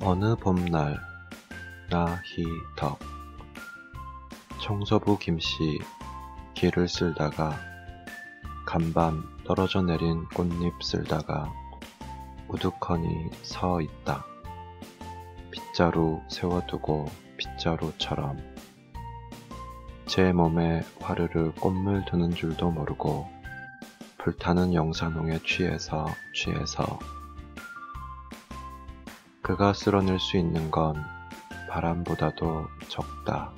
어느 봄날 나희덕 청소부 김씨 길을 쓸다가 간밤 떨어져 내린 꽃잎 쓸다가 우두커니 서 있다. 빗자루 세워두고 빗자루처럼 제 몸에 화르르 꽃물 드는 줄도 모르고 불타는 영산홍에 취해서 취해서 그가 쓸어낼 수 있는 건 바람보다도 적다.